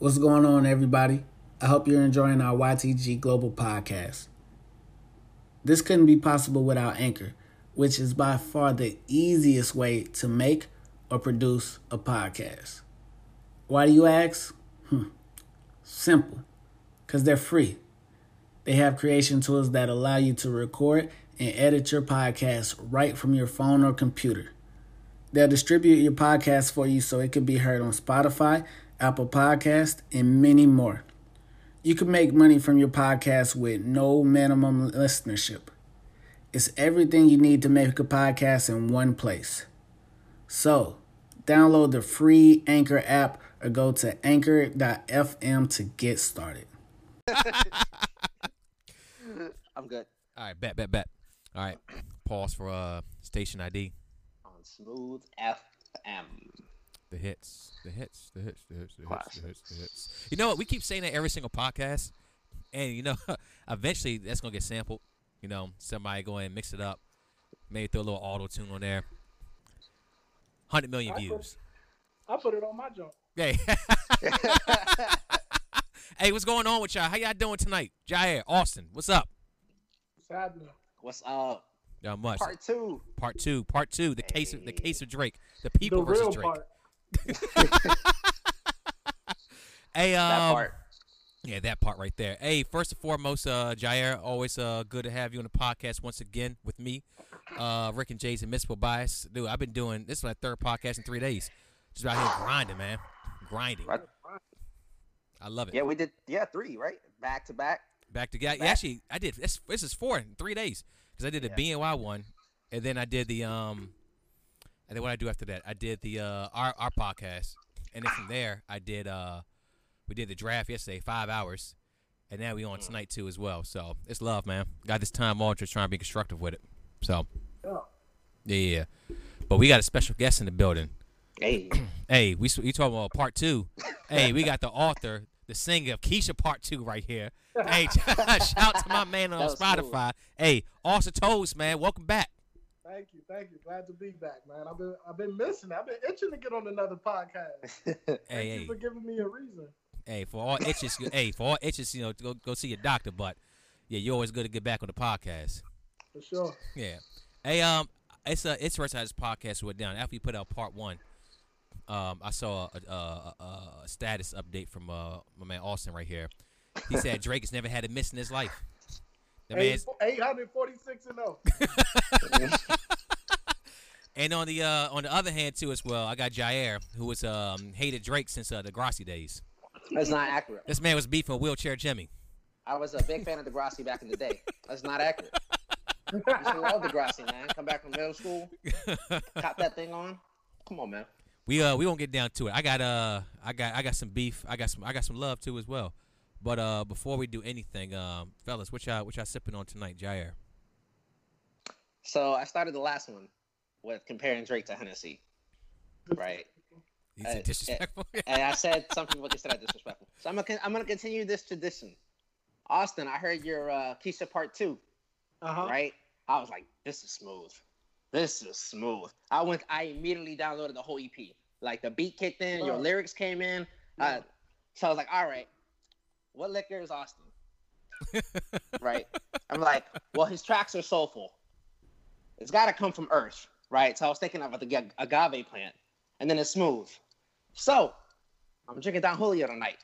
What's going on, everybody? I hope you're enjoying our YTG Global podcast. This couldn't be possible without Anchor, which is by far the easiest way to make or produce a podcast. Why do you ask? Hmm. Simple. Because they're free. They have creation tools that allow you to record and edit your podcast right from your phone or computer. They'll distribute your podcast for you so it can be heard on Spotify, Apple Podcast, and many more. You can make money from your podcast with no minimum listenership. It's everything you need to make a podcast in one place. So, download the free Anchor app or go to anchor.fm to get started. I'm good. All right, bet, bet, bet. All right, pause for uh station ID. On Smooth FM. The hits, the hits, the hits, the hits, the hits, the hits, the hits. You know what? We keep saying that every single podcast, and you know, eventually that's gonna get sampled. You know, somebody go ahead and mix it up, maybe throw a little auto tune on there. Hundred million I put- views. I put it on my junk. Hey, hey, what's going on with y'all? How y'all doing tonight? Jair, Austin, what's up? It's happening. What's up? Not much. Part two. Part two, part two. The case, of, the case of Drake, the The people versus real Drake. part. Hey, um, That part. Yeah, that part right there. Hey, first and foremost, uh, Jair, always uh, good to have you on the podcast once again with me, uh, Rick and Jay's Admissible Bias. Dude, I've been doing this is my third podcast in three days. Just out here grinding, man, grinding. Right. I love it. Yeah, we did. Yeah, three, right? Back to back. Back to. Back. Actually, I did. This, this is four in three days because I did the Yeah. BNY one, and then I did the um, and then what I do after that, I did the uh our our podcast, and then from there I did uh, we did the draft yesterday, five hours, and now we on Mm. tonight too as well. So it's love, man. Got this time on just trying to be constructive with it. So Yeah. yeah, yeah. But we got a special guest in the building. Hey. Hey, we we talking about part two. hey, we got the author, the singer of Keisha Part Two right here. Hey, shout out to my man on That was smooth. Spotify. Hey, Austin Toles, man, welcome back. Thank you, thank you. Glad to be back, man. I've been I've been missing. I've been itching to get on another podcast. Thank Hey, you for giving me a reason. hey, for all itches, hey, for all itches, you know, go go see your doctor. But yeah, you're always good to get back on the podcast. For sure. Yeah. Hey, um, it's uh, it's first time this podcast went down after we put out part one. Um, I saw a, a, a, a status update from uh my man Austin right here. He said Drake has never had a miss in his life. The man's, 846 and oh. 0. and on the uh on the other hand too as well, I got Jair who was um hated Drake since uh, Degrassi days. That's not accurate. This man was beefing with wheelchair Jimmy. I was a big fan of Degrassi back in the day. That's not accurate. I used to love Degrassi, man. Come back from middle school, cop that thing on. Come on, man. We uh we won't get down to it. I got uh I got I got some beef. I got some I got some love too as well. But uh before we do anything, um fellas, what y'all what y'all sipping on tonight, Jair? So I started the last one with comparing Drake to Hennessy, right? Is Uh, disrespectful? and I said some people consider that disrespectful. So I'm gonna I'm gonna continue this tradition. Austin, I heard your uh, Keisha part two, Uh-huh. right? I was like, this is smooth. This is smooth. I went. I immediately downloaded the whole EP. Like the beat kicked in, your Oh. lyrics came in. Uh, so I was like, all right, what liquor is Austin? right? I'm like, well, his tracks are soulful. It's got to come from Earth, right? So I was thinking of the ag- agave plant, and then it's smooth. So I'm drinking Don Julio tonight.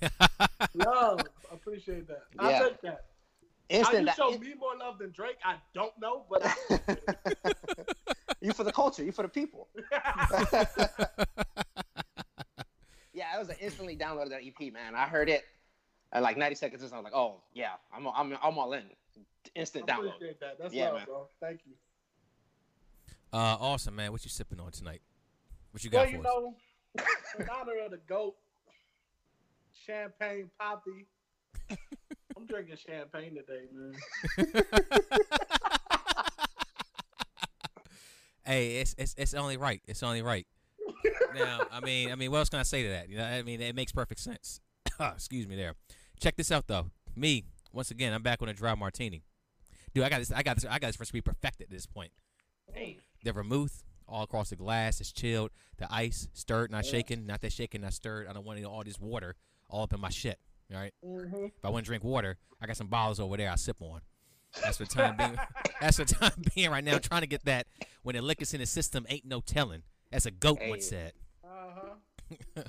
Love. Appreciate that. Yeah. I'll take that. How you that- show me more love than Drake? I don't know, but I you for the culture, you for the people. Yeah, I was an instantly downloaded that EP, man. I heard it at like 90 seconds, and I was like, oh yeah, I'm I'm I'm all in. Instant I download. that. That's Yeah, love, man. bro. Thank you. Uh awesome man, what you sipping on tonight? What you Well, got you for us? know, in honor of the goat, champagne poppy. I'm drinking champagne today, man. Hey, it's it's it's only right. It's only right. Now, I mean, I mean, what else can I say to that? You know, I mean, it makes perfect sense. Excuse me, there. Check this out, though. Me, once again, I'm back on a dry martini. Dude, I got this. I got this. I got this recipe perfected at this point. Hey, The vermouth, all across the glass. It's chilled. The ice stirred, not shaking. Not that shaken, not stirred. I don't want all this water all up in my shit. All right? Mhm. If I want to drink water, I got some bottles over there. I sip on. That's the time being. That's the time being right now. Trying to get that when the liquor's in the system, ain't no telling. As a goat once said. Uh-huh.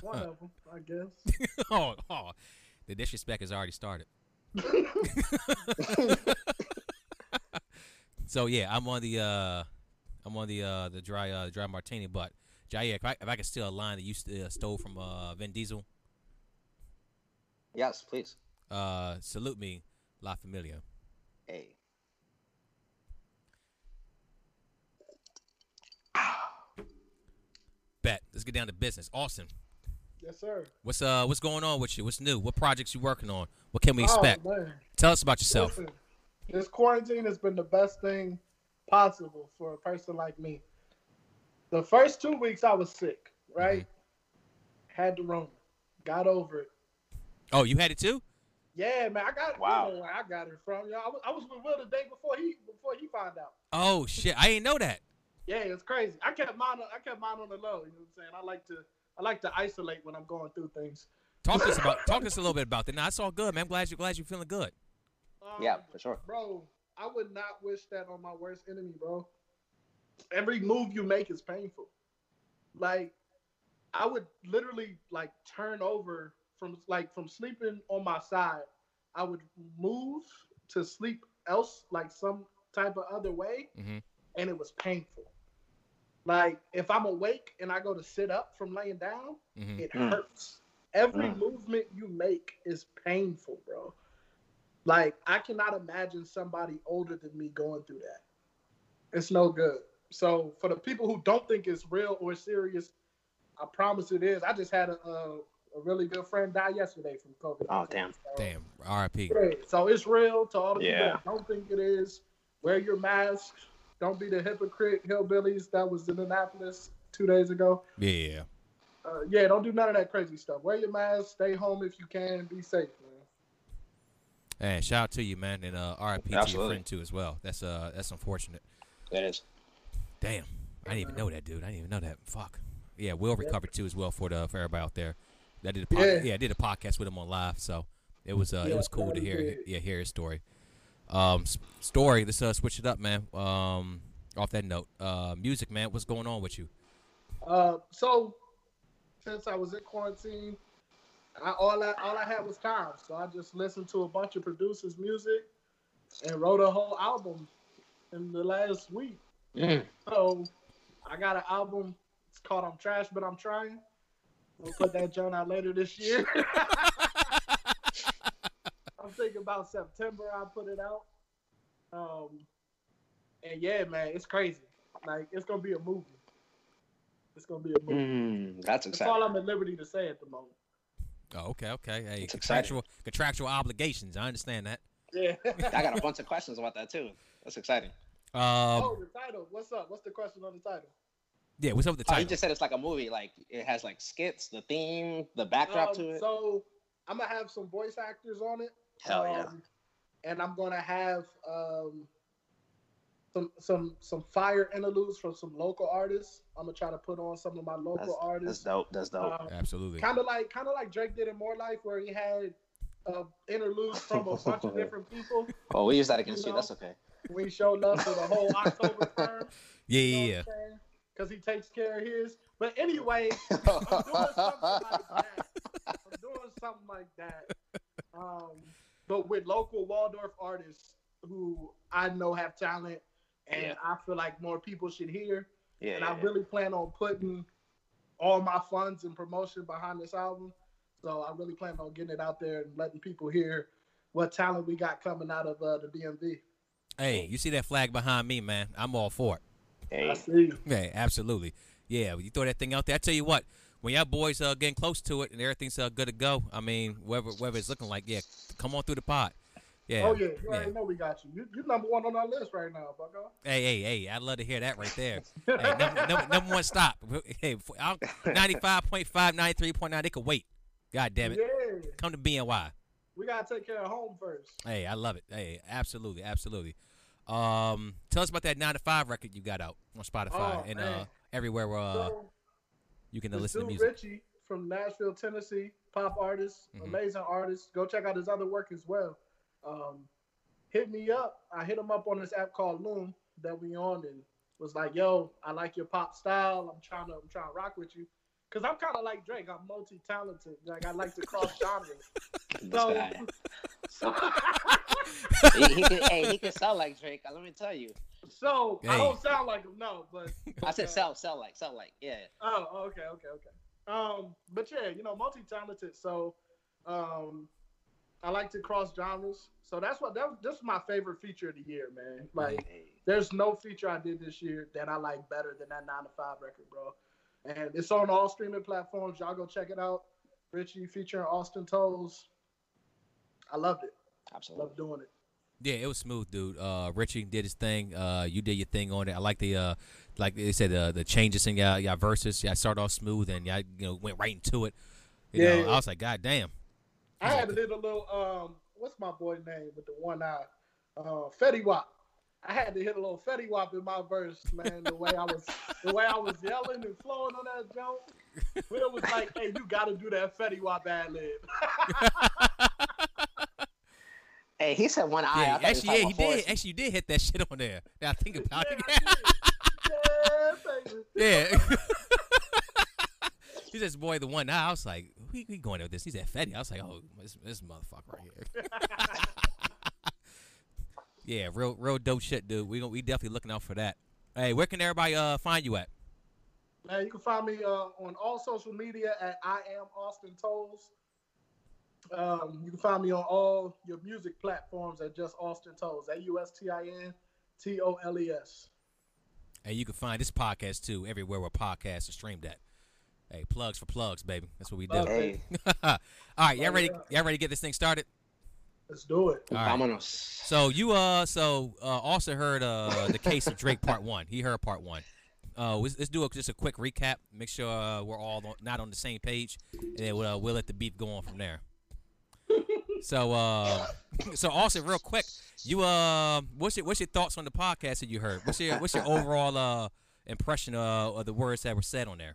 One of them, I guess. oh, oh, the disrespect has already started. so yeah, I'm on the uh, I'm on the uh, the dry uh, dry martini. But Jair, if I if I could steal a line that you st- uh, stole from uh, Vin Diesel, Yes, please. uh, salute me, La Familia. Hey. Bet. Let's get down to business. Austin, Yes, sir. what's uh what's going on with you? What's new? What projects you working on? What can we expect? Oh, man. Tell us about yourself. Listen, this quarantine has been the best thing possible for a person like me. The first two weeks I was sick, right? Mm-hmm. Had the Rona, got over it. Oh, you had it too? Yeah, man, I got Wow. You know I got it from. Yeah, I was, I was with Will the day before he before he found out. Oh shit, I didn't know that. Yeah, it's crazy. I kept mine. on- I kept mine on the low. You know what I'm saying? I like to I like to isolate when I'm going through things. Talk to us about talk to us a little bit about that. Nah, it's all good, man. I'm glad you're glad you're feeling good. Um, Yeah, for sure. bro. I would not wish that on my worst enemy, bro. Every move you make is painful. Like, I would literally like turn over from like from sleeping on my side. I would move to sleep else like some type of other way, mm-hmm. and it was painful. Like if I'm awake and I go to sit up from laying down, hmm it Mm. hurts. Every Mm. movement you make is painful, bro. Like I cannot imagine somebody older than me going through that. It's no good. So for the people who don't think it's real or serious, I promise it is. I just had a a, a really good friend die yesterday from COVID. Oh, damn. So, Damn. R.I.P. So it's real to all the people Yeah. that don't think it is. Wear your mask. Don't be the hypocrite hillbillies that was in Annapolis two days ago. Yeah. Uh, yeah, don't do none of that crazy stuff. Wear your mask. Stay home if you can. Be safe, man. Hey, shout out to you, man, and uh, R.I.P. to your friend too as well. That's uh that's unfortunate. That is. Damn. I didn't even know that, dude. I didn't even know that. Fuck. Yeah, Will recovered too as well for the for everybody out there. I did a pod- yeah. Yeah. I did a podcast with him on live, so it was uh it was cool to glad you hear did. yeah hear his story. Um, story. Let's uh switch it up, man. Um, off that note, uh, music, man. What's going on with you? Uh, so since I was in quarantine, I, all I all I had was time, so I just listened to a bunch of producers' music and wrote a whole album in the last week. Mm. So I got an album. It's called "I'm Trash, but I'm Trying." We'll put that joint out later this year. I'm thinking about September. I'll put it out. Um, and yeah, man, it's crazy. Like it's gonna be a movie. It's gonna be a movie. Mm, that's That's all. I'm at liberty to say at the moment. Oh, okay, okay. Hey, It's contractual contractual obligations. I understand that. Yeah. I got a bunch of questions about that too. That's exciting. Um, oh, the title. What's up? What's the question on the title? yeah. What's up with the Oh, title? you just said it's like a movie. Like it has like skits, the theme, the backdrop Um, to it. So I'm gonna have some voice actors on it. Hell yeah. Um, and I'm gonna have um, some some some fire interludes from some local artists. I'm gonna try to put on some of my local That's, that's artists. dope. That's dope. Um, Absolutely. kind of like kind of like Drake did in More Life, where he had uh, interludes from a bunch of different people. oh, we use that against you you. know, That's okay. We showed love for the whole October term. Yeah, yeah, yeah. Because he takes care of his. But anyway, I'm doing something like that. I'm doing something like that. Um, but with local Waldorf artists who I know have talent and Yeah. I feel like more people should hear. Yeah. and yeah, I really plan on putting all my funds and promotion behind this album. So I really plan on getting it out there and letting people hear what talent we got coming out of uh, the DMV. Hey, you see that flag behind me, man? I'm all for it. yeah. I Hey, see. Yeah, absolutely. Yeah, you throw that thing out there. I tell you what, when y'all boys uh getting close to it and everything's uh, good to go, I mean, whatever whatever it's looking like, yeah, come on through the pot. Yeah. Oh yeah, you yeah. already know we got you. you. You're number one on our list right now, Bucko. Hey, hey, hey! I'd love to hear that right there. hey, number, number, number one stop. Hey, I'm 95.5, 93.9. They could wait. God damn it. Yeah, Come to BNY. we gotta take care of home first. Hey, I love it. Hey, absolutely, absolutely. Um, tell us about that nine to five record you got out on Spotify Oh, and man. uh everywhere uh, So, you can listen to dude music. Richie from Nashville, Tennessee, pop artist, Mhm. amazing artist. Go check out his other work as well. Um, hit me up. I hit him up on this app called Loom that we on and was like, "Yo, I like your pop style. I'm trying to, I'm trying to rock with you." Cause I'm kind of like Drake. I'm multi-talented. Like I like to cross genres. So, so, he, he could, hey, he could sell like Drake. Let me tell you. So I don't sound like him, no, but I said uh, sell, sell like, sell like. Yeah. Oh, okay, okay, okay. Um, but yeah, you know, multi-talented. So, um, I like to cross genres. So that's what that this is my favorite feature of the year, man. Like, Hey. there's no feature I did this year that I like better than that nine to five record, bro. And it's on all streaming platforms. Y'all go check it out. Richie featuring Austin Toles. I loved it. Absolutely. Love doing it. Yeah, it was smooth, dude. Uh, Richie did his thing. Uh, you did your thing on it. I like the uh, like they said, uh, the changes in y'all, y'all verses. Y'all started off smooth and y'all you know went right into it. You Yeah, know, yeah. I was like, God damn. I had to did a little um what's my boy name with the one eye? Uh Fetty Wap. I had to hit a little Fetty Wap in my verse, man. The way I was the way I was yelling and flowing on that joke. It was like, hey, you gotta do that Fetty Wap ad lib. Hey, he said one eye. Yeah, thought he was actually, yeah, he about did. horse. Actually, you did hit that shit on there. Now I think about Yeah, it. Yeah. Yeah. he says, "Boy, the one." Eye. I was like, "We we going with this?" He said, "Fetty." I was like, "Oh, this, this motherfucker right here." yeah, real real dope shit, dude. We gon- we definitely looking out for that. Hey, where can everybody uh find you at? Man, you can find me uh, on all social media at I am Austin Toles. Um, you can find me on all your music platforms at just Austin Toles. A U S T I N T O L E S. And you can find this podcast too everywhere where podcasts are streamed at. Hey, plugs for plugs, baby. That's what we do. Hey, All right, y'all ready? Y'all ready to get this thing started? Let's do it. All right. vámonos. So you uh so uh also heard uh the case of Drake part one. He heard part one. Uh, let's, let's do a, just a quick recap. Make sure uh, we're all on, not on the same page, and then we'll, uh, we'll let the beef go on from there. So uh, so also real quick, you uh, what's your what's your thoughts on the podcast that you heard? What's your what's your overall uh impression uh, of the words that were said on there?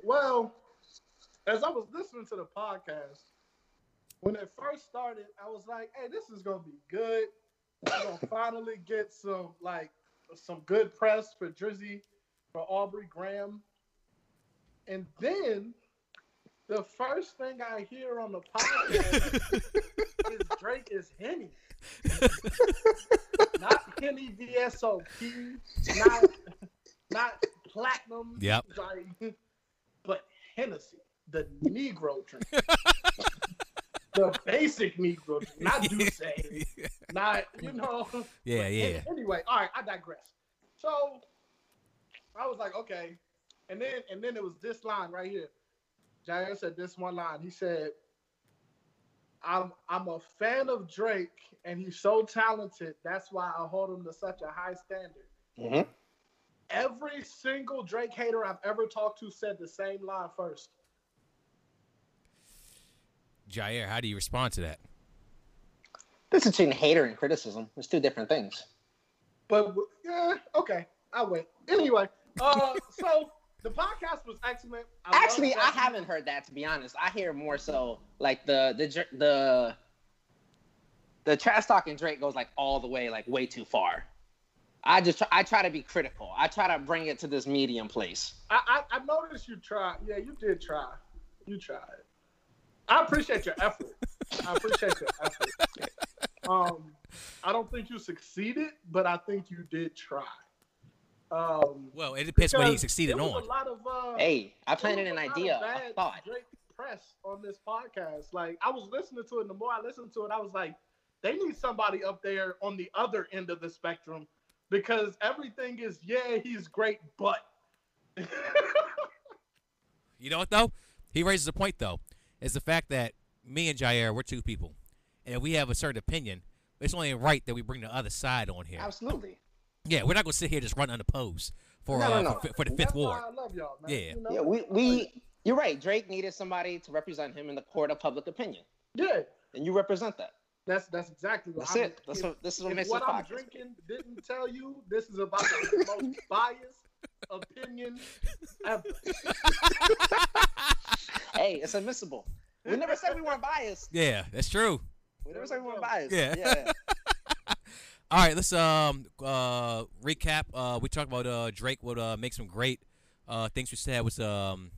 Well, as I was listening to the podcast, when it first started, I was like, "Hey, this is gonna be good. I'm gonna finally get some like some good press for Drizzy, for Aubrey Graham." And then the first thing I hear on the podcast is Drake is Henny, not Henny VSOP, not not platinum. Yep. Like, but Hennessy, the Negro drink. the basic Negro drink. Not Douce, not, you know. Yeah, yeah. Anyway, all right, I digress. So I was like, okay. And then and then it was this line right here. Jair said this one line. He said, I'm I'm a fan of Drake and he's so talented. That's why I hold him to such a high standard. Mhm. Every single Drake hater I've ever talked to said the same line first. Jair, how do you respond to that? This is between hater and criticism. It's two different things. But yeah, okay, I went. Anyway, uh, so the podcast was excellent. I Actually, I haven't heard that to be honest. I hear more so like the the the the trash talking Drake goes like all the way like way too far. I just try, I try to be critical. I try to bring it to this medium place. I, I, I noticed you tried. Yeah, you did try. You tried. I appreciate your effort. I appreciate your effort. Um, I don't think you succeeded, but I think you did try. Um, Well, it depends what he succeeded on. A lot of uh, Hey, I planted an a of idea, a thought. Drake press on this podcast. Like I was listening to it, and the more I listened to it, I was like, they need somebody up there on the other end of the spectrum because everything is yeah, he's great, but You know what though? He raises a point though. Is the fact that me and Jair, we're two people, and if we have a certain opinion, it's only right that we bring the other side on here. Absolutely. Yeah, we're not gonna sit here just run unopposed for No, no, uh, no. For, for the fifth ward. why I love y'all, man. Yeah. You know? Yeah, we we you're right. Drake needed somebody to represent him in the court of public opinion, yeah. and you represent that. That's that's exactly what That's I'm, it. That's if- what this is what makes what I'm podcast. drinking didn't tell you this is about the most biased, opinion ever. hey, it's admissible. We never said we weren't biased. Yeah, that's true. We never said we weren't biased. Yeah. yeah. All right, let's um uh recap. Uh, we talked about uh Drake would uh make some great uh things. We said was um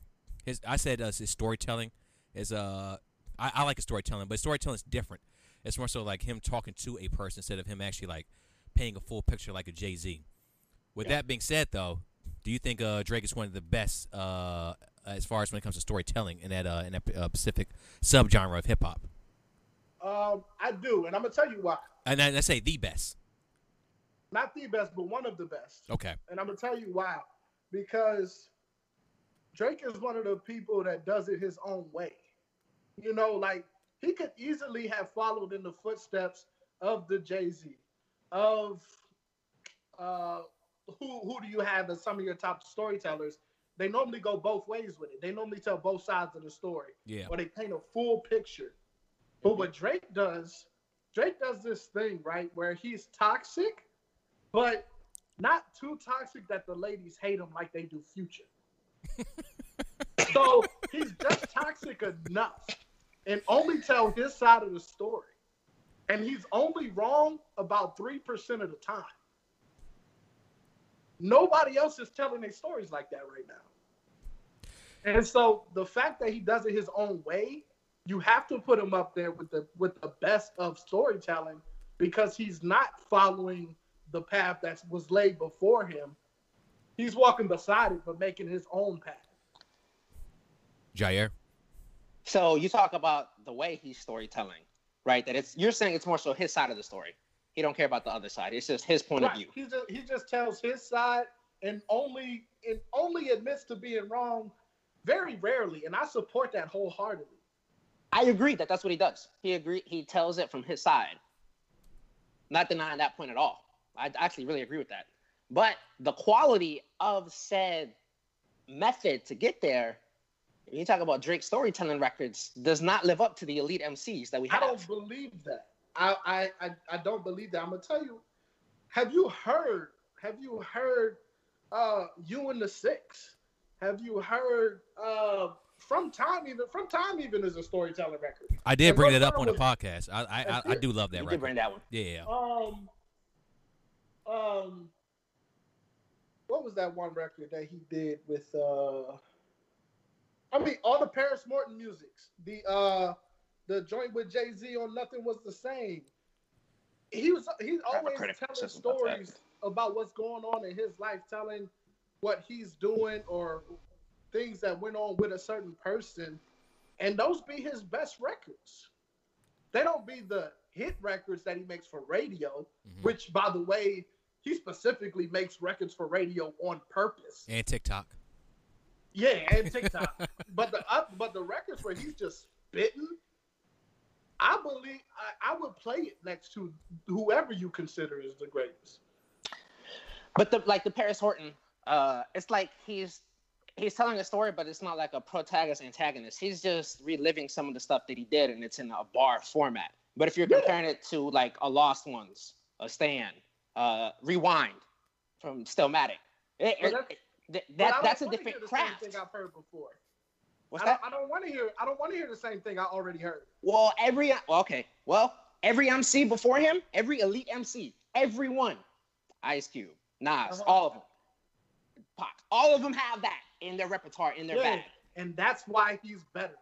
his. I said uh, his storytelling is uh I, I like his storytelling, but storytelling is different. It's more so like him talking to a person instead of him actually like painting a full picture like a Jay Z. With that being said, though, do you think uh Drake is one of the best uh as far as when it comes to storytelling in that uh in that uh, specific subgenre of hip hop? Um, I do, and I'm gonna tell you why. And I, I say the best. Not the best, but one of the best. Okay. And I'm gonna tell you why. Because Drake is one of the people that does it his own way. You know, like he could easily have followed in the footsteps of the Jay Z, of uh, who who do you have as some of your top storytellers? They normally go both ways with it. They normally tell both sides of the story, Yeah. or they paint a full picture. But what Drake does, Drake does this thing right where he's toxic, but not too toxic that the ladies hate him like they do Future. so he's just toxic enough and only tell his side of the story. And he's only wrong about 3% of the time. Nobody else is telling their stories like that right now. And so the fact that he does it his own way, you have to put him up there with the with the best of storytelling because he's not following the path that was laid before him. He's walking beside it, but making his own path. Jair. So you talk about the way he's storytelling, right? That it's you're saying it's more so his side of the story. He don't care about the other side. It's just his point of view. He just he just tells his side and only and only admits to being wrong very rarely, and I support that wholeheartedly. I agree that that's what he does. He agree. He tells it from his side. Not denying that point at all. I actually really agree with that. But the quality of said method to get there, when you talk about Drake's storytelling records, does not live up to the elite MCs that we have. I don't believe that. I, I I I don't believe that. I'm gonna tell you. Have you heard? Have you heard? Uh, you and the six. Have you heard? Uh, from time even from time even is a storytelling record. I did And bring Rough it up on the podcast. I I, I, I do love that you did record. bring that one. Yeah. Um, um, what was that one record that he did with? uh I mean, all the Paris Morton musics. The uh, the joint with Jay Z on Nothing Was the Same. He was he's always telling criticism about stories about what's going on in his life, telling what he's doing or things that went on with a certain person, and those be his best records. They don't be the hit records that he makes for radio, Mhm. which, by the way, he specifically makes records for radio on purpose. And TikTok. Yeah, and TikTok. but the up, but the records where he's just spitting, I believe I, I would play it next to whoever you consider is the greatest. But the like the Paris Morton, uh, it's like he's he's telling a story, but it's not like a protagonist antagonist. He's just reliving some of the stuff that he did, and it's in a bar format. But if you're Yeah. comparing it to like a Lost Ones, a Stand, uh, Rewind from Stillmatic, it, it- that's- th- But I that that's a different hear the craft. Same thing I've heard before. What's I that? don't, I don't want to hear. I don't want to hear the same thing I already heard. Well, every well, okay, well, every MC before him, every elite MC, everyone, Ice Cube, Nas, Uh-huh. all of them, Pac, all of them have that in their repertoire, in their Yeah, bag. and that's why he's better.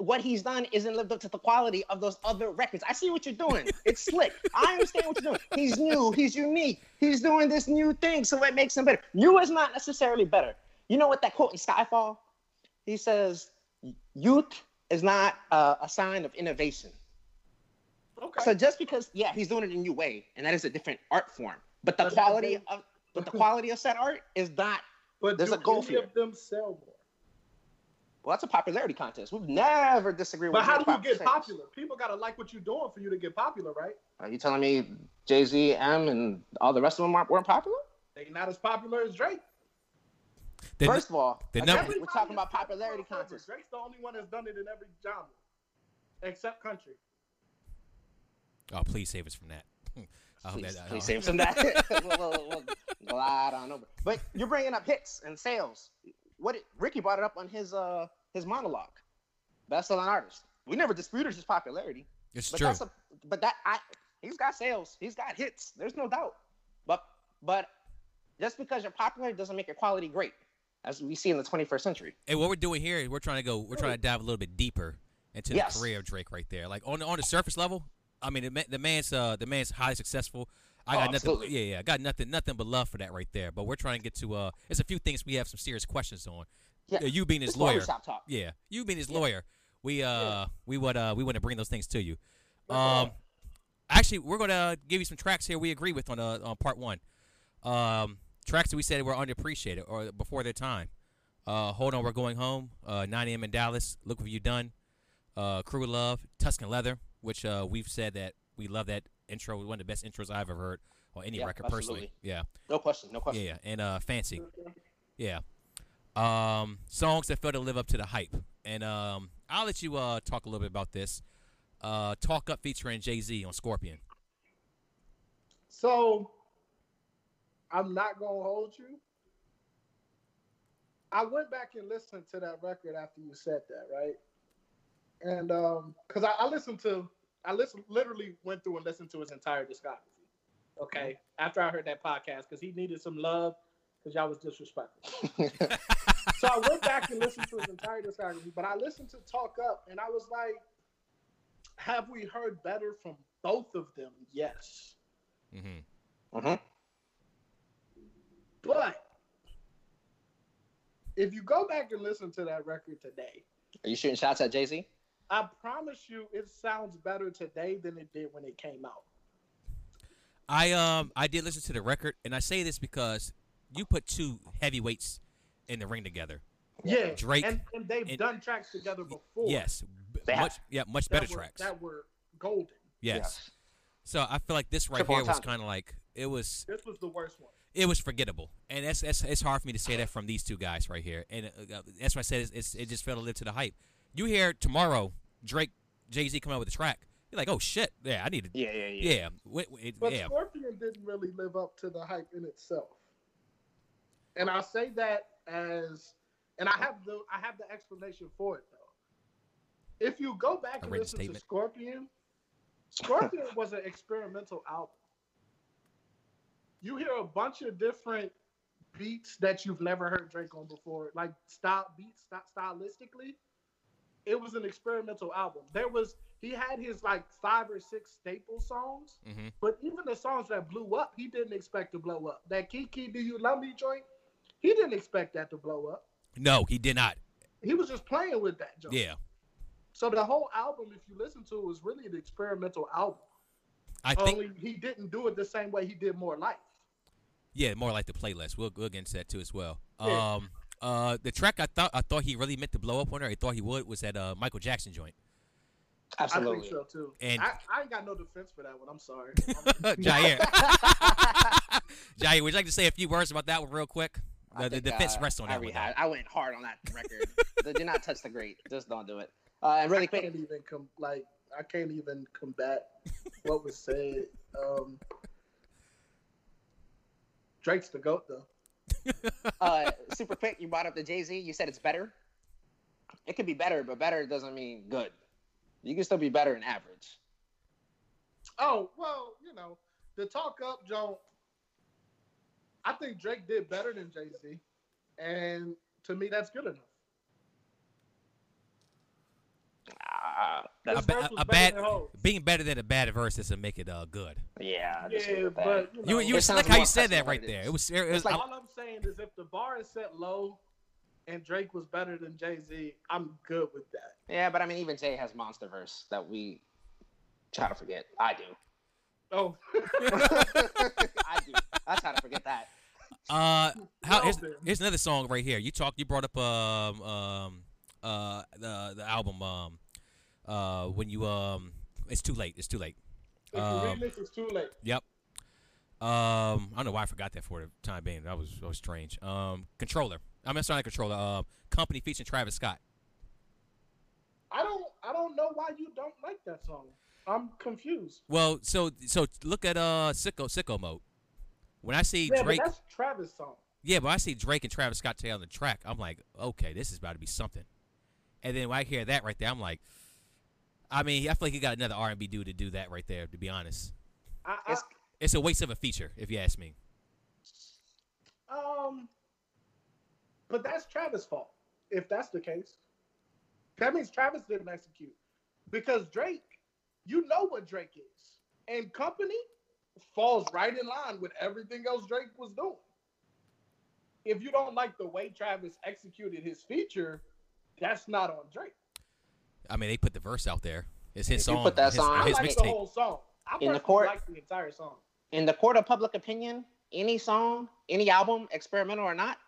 What he's done isn't lived up to the quality of those other records. I see what you're doing. It's slick. I understand what you're doing. He's new. He's unique. He's doing this new thing, so it makes him better. New is not necessarily better. You know what that quote in Skyfall? He says, "Youth is not uh, a sign of innovation." Okay. So just because, yeah, he's doing it in a new way, and that is a different art form, but the quality of but the quality of said art is not. but there's do a goal any of them sell? Well, that's a popularity contest. We've never disagreed But with. how do you get says. popular? People gotta like what you're doing for you to get popular, right? Are you telling me Jay Z, M, and all the rest of them aren't, weren't popular? They not as popular as Drake. The, First of all, the again, number- we're talking about popularity is contests. Drake's the only one that's done it in every genre, except country. oh, please save us from that. I hope Please, that- please uh, save some that. we'll, we'll, we'll glide on over. But you're bringing up hits and sales. What it, Ricky brought it up on his uh his monologue. Best selling artist. We never disputed his popularity. It's But true. that's a but that I he's got sales. He's got hits. There's no doubt. But but just because you're popular doesn't make your quality great, as we see in the 21st century. And what we're doing here is we're trying to go. We're trying to dive a little bit deeper into Yes. the career of Drake right there. Like on on the surface level, I mean, the, the man's uh the man's highly successful. I Oh, got nothing. absolutely. Yeah, yeah, I got nothing, nothing but love for that right there. But we're trying to get to uh, there's a few things we have some serious questions on. Yeah. Uh, you being his It's lawyer, yeah, you being his Yeah. lawyer, we uh Yeah. we would uh we want to bring those things to you. Um, all. actually, we're gonna give you some tracks here we agree with on uh, on part one. Um, tracks that we said were underappreciated or before their time. Uh, Hold on, we're going home. Uh, 9 a.m. in Dallas. Look what you've done. Uh, Crew of Love, Tuscan Leather, which uh, we've said that we love that intro. One of the best intros I've ever heard on any Yeah, record personally. Yeah, No question. No question. yeah. And uh, Fancy. Yeah. Um, songs that fail to live up to the hype. And um, I'll let you uh, talk a little bit about this. Uh, Talk Up featuring Jay Z on Scorpion. So I'm not gonna hold you. I went back and listened to that record after you said that, right? And um, cause I, I listened to, I listened, literally went through and listened to his entire discography. Okay, after I heard that podcast, because he needed some love, because y'all was disrespectful. so I went back and listened to his entire discography, but I listened to Talk Up, and I was like, have we heard better from both of them? Yes. Mm-hmm. Mhm. But if you go back and listen to that record today, Are you shooting shots at Jay Z? I promise you it sounds better today than it did when it came out. I um I did listen to the record, and I say this because you put two heavyweights in the ring together. Yeah, Drake and, and they've and- done tracks together before. Yes, b- They have. much yeah, much that better were, tracks. that were golden. yes. So I feel like this right Triple here was kind of like it was This was the worst one. it was forgettable, and that's, that's it's hard for me to say that from these two guys right here, and uh, that's why I said it's, it's, it just failed to live to the hype. You hear tomorrow Drake Jay Z come out with a track, you're like, oh shit, yeah, I need to, Yeah, yeah, yeah. yeah, Wait, wait, But yeah, Scorpion didn't really live up to the hype in itself. And I say that as and I have the I have the explanation for it though. If you go back A and written listen statement. to Scorpion, Scorpion was an experimental album. You hear a bunch of different beats that you've never heard Drake on before, like style beats, st- stylistically. It was an experimental album. There was he had his like five or six staple songs, hmm but even the songs that blew up, he didn't expect to blow up. That Kiki, Do You Love Me joint, he didn't expect that to blow up. no, he did not, He was just playing with that joint. yeah. So the whole album, if you listen to it, was really an experimental album. I think Only he didn't do it the same way he did More Life. Yeah, more like the playlist. We'll, we'll get into that too as well. Yeah. Um, uh, the track I thought I thought he really meant to blow up on her. I thought he would was that uh Michael Jackson joint. I Absolutely. think so too. And- I, I ain't got no defense for that one. I'm sorry. Jair, Jair, would you like to say a few words about that one real quick? I The, the defense uh, rests on I that one. I went hard on that record. do not touch the great. Just don't do it. Uh, and really I quick, can't even com- like I can't even combat what was said. Um, Drake's the goat though. uh, super quick, you brought up the Jay Z. You said it's better. It could be better, but better doesn't mean good. You can still be better than average. Oh well, you know the talk up Joan. I think Drake did better than Jay Z, and to me that's good enough. Ah, A, that's, His ba- verse a bad better being better than a bad verse doesn't make it uh good. yeah, I Yeah, but you, know, You you It was sounds like how you said that right than it there. is. It was it was like- all I'm saying is if the bar is set low, and Drake was better than Jay Z, I'm good with that. yeah, but I mean, even Jay has monster verse that we try to forget. I do. Oh, I do. I try to forget that. Uh, how, here's, here's another song right here. You talked. You brought up um um uh the the album um uh when you um it's too late. It's too late. if Um, is too late. Yep. Um, I don't know why I forgot that for the time being. That was that was strange. Um, controller. I mean, sorry, not controller. Um, company featuring Travis Scott. I don't I don't know why you don't like that song. I'm confused. Well, so so look at uh sicko sicko mode. When I see Yeah, Drake, that's Travis' song. yeah, but I see Drake and Travis Scott together on the track. I'm like, okay, this is about to be something. And then when I hear that right there, I'm like, I mean, I feel like he got another R&B dude to do that right there. To be honest, I, I, It's it's a waste of a feature, if you ask me. um, but that's Travis' fault. If that's the case, that means Travis didn't execute because Drake, you know what Drake is, and company falls right in line with everything else Drake was doing. If you don't like the way Travis executed his feature, that's not on Drake. I mean, they put the verse out there. It's his If you song. put that his, song- I his like the mixtape. whole song. I In the personally court- like the entire song. in the court of public opinion. Any song, any album, experimental or not,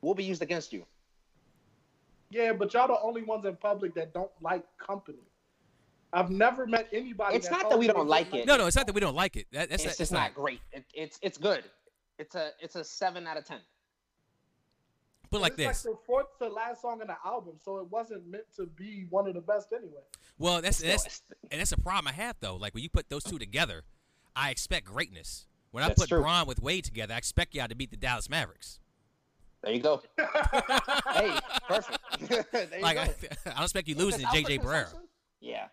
will be used against you. Yeah, but y'all the only ones in public that don't like company. I've never met anybody. It's that not that we don't like it. No, no, it's not that we don't like it. That, that's it's that- just not great. It, it's it's good. It's a it's a seven out of ten. Put it like it's this. like the fourth to last song in the album, so it wasn't meant to be one of the best anyway. Well, that's that's and that's a problem I have though. Like when you put those two together, I expect greatness. When I That's put true. Braun with Wade together, I expect y'all to beat the Dallas Mavericks. There you go. hey, perfect. there you Like go. I, I don't expect you losing to JJ Barea. Yeah.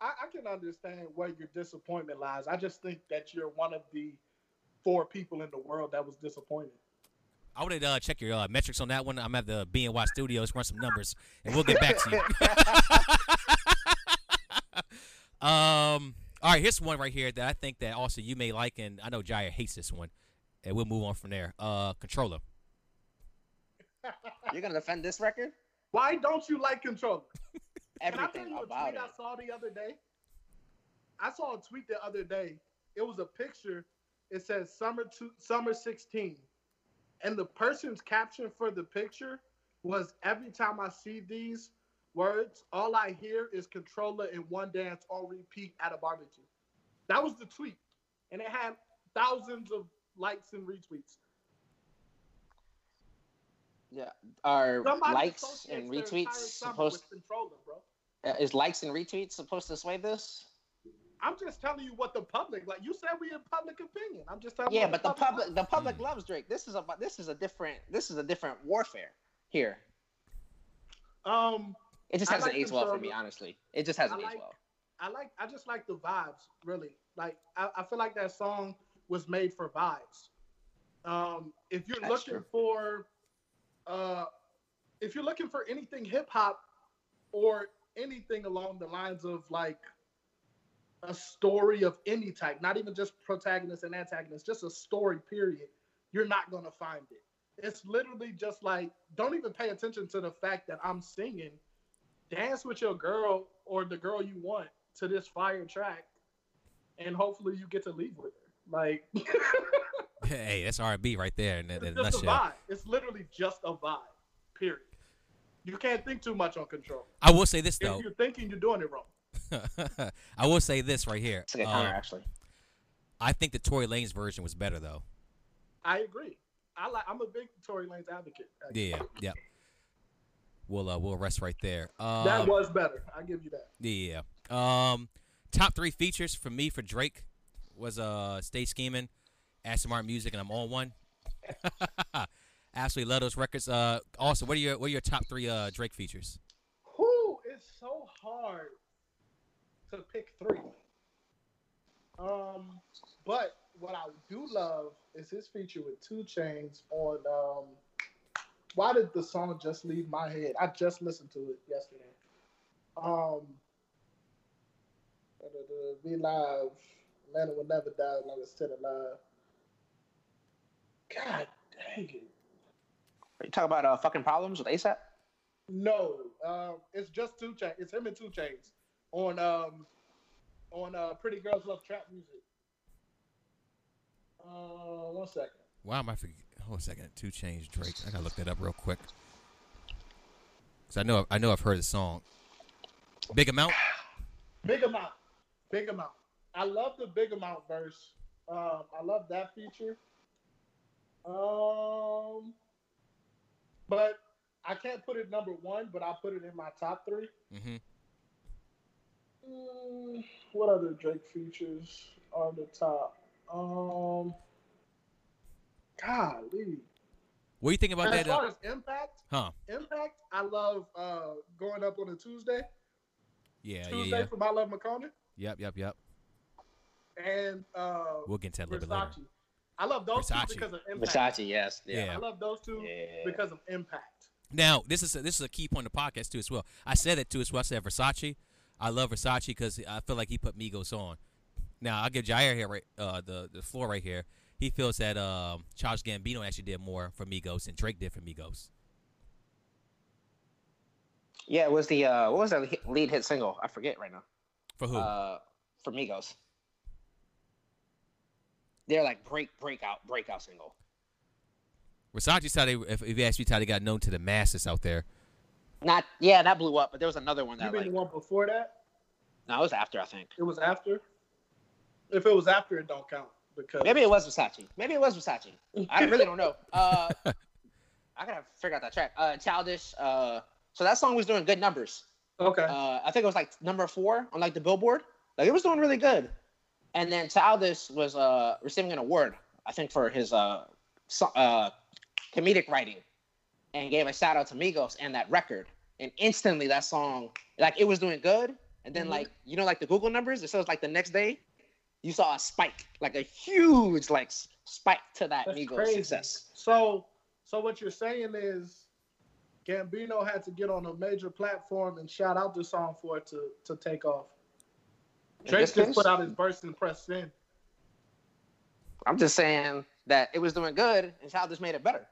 I, I can understand where your disappointment lies. I just think that you're one of the four people in the world that was disappointed. I would uh, check your uh, metrics on that one. I'm at the BNY Studios, run some numbers, and we'll get back to you. um, all right, here's one right here that I think that also you may like, and I know Jair hates this one, and we'll move on from there. Uh, controller. You're gonna defend this record? Why don't you like controller? Can I tell Everything you a about tweet it. I saw the other day? I saw a tweet the other day. It was a picture. It says summer two, summer 16. And the person's caption for the picture was every time I see these words, all I hear is controller and one dance on repeat at a barbecue. That was the tweet. And it had thousands of likes and retweets. Yeah. Are Somebody likes and retweets supposed? with controller, bro. Uh, is likes and retweets supposed to sway this? I'm just telling you what the public like. You said we in public opinion. I'm just telling you. Yeah, what but the public likes. the public Hmm. loves Drake. This is a this is a different this is a different warfare here. Um, It just hasn't like aged well for me, honestly. It just hasn't I aged well. I like. I just like the vibes. Really, like. I, I feel like that song was made for vibes. Um, if you're That's looking true. for, uh, if you're looking for anything hip hop or anything along the lines of like a story of any type, not even just protagonist and antagonist, just a story. Period. You're not gonna find it. It's literally just like don't even pay attention to the fact that I'm singing. Dance with your girl or the girl you want to this fire track, and hopefully you get to leave with her. Like Hey, that's R&B right there in, in it's just a vibe. It's literally just a vibe. Period. You can't think too much on control. I will say this though. If you're thinking, you're doing it wrong. I will say this right here. It's a good Uh, counter, actually. I think the Tory Lanez version was better though. I agree. I like. I'm a big Tory Lanez advocate. actually. Yeah, yeah. We'll uh, we'll rest right there. Uh, That was better. I give you that. Yeah. Um, top three features for me for Drake was uh Stay Scheming, Aston Martin Music, and I'm on one. Absolutely love those records. Uh, also, what are your what are your top three uh Drake features? Whew, it's so hard to pick three. Um, but what I do love is his feature with 2 Chainz on. Um, why did the song just leave my head? I just listened to it yesterday. Um, be live. Atlanta will never die as long as still alive. God dang it. Are you talking about uh, fucking problems with ASAP? No, um, it's just 2 Chainz. It's him and 2 Chainz on um on uh Pretty Girls Love Trap Music. Uh, one second. Why am I forget? Hold on a second. 2 Chainz Drake. I gotta look that up real quick. Cause I know I know I've heard the song. Big amount. Big amount, big amount. I love the big amount verse. Um, I love that feature. Um, but I can't put it number one. But I'll put it in my top three. Mm-hmm. Mm, what other Drake features are the top? Um, golly. What do you think about As that? Uh, far as impact, huh? impact, I love uh going up on a Tuesday. Yeah, yeah, Tuesday yeah. from I Love Makonnen Yep, yep, yep. and uh We'll get into that a little bit later. Versace. I love those Versace. two because of impact. Versace, yes. Yeah. Yeah. I love those two Yeah. because of impact. Now, this is a, this is a key point of the podcast too as well. I said it too as well. I said Versace. I love Versace because I feel like he put Migos on. Now I'll give Jair here right uh, the the floor right here. He feels that um, Childish Gambino actually did more for Migos than Drake did for Migos. Yeah, it was the uh, what was that lead hit single? I forget right now. For who? Uh, for Migos. They're like break breakout breakout single. Versace's how they if, if you ask me how they got known to the masses out there. Not yeah, that blew up, but there was another one that. You mean like the one before that? no, it was after I think. It was after. If it was after, it don't count because Maybe it was Versace. Maybe it was Versace. I really don't know. Uh, I gotta figure out that track. Uh, Childish. Uh, so that song was doing good numbers. Okay. Uh, I think it was like number four on like the Billboard. Like it was doing really good. And then Childish was uh receiving an award, I think, for his uh, so, uh comedic writing, and gave a shout out to Migos and that record. And instantly, that song, like it was doing good. And then Mhm. like you know like the Google numbers, it says like the next day, you saw a spike, like a huge like spike to that That's Migos crazy. success. So, so what you're saying is, Gambino had to get on a major platform and shout out the song for it to to take off. In Drake just case, put out his burst and pressed in. I'm just saying that it was doing good, and Childish made it better.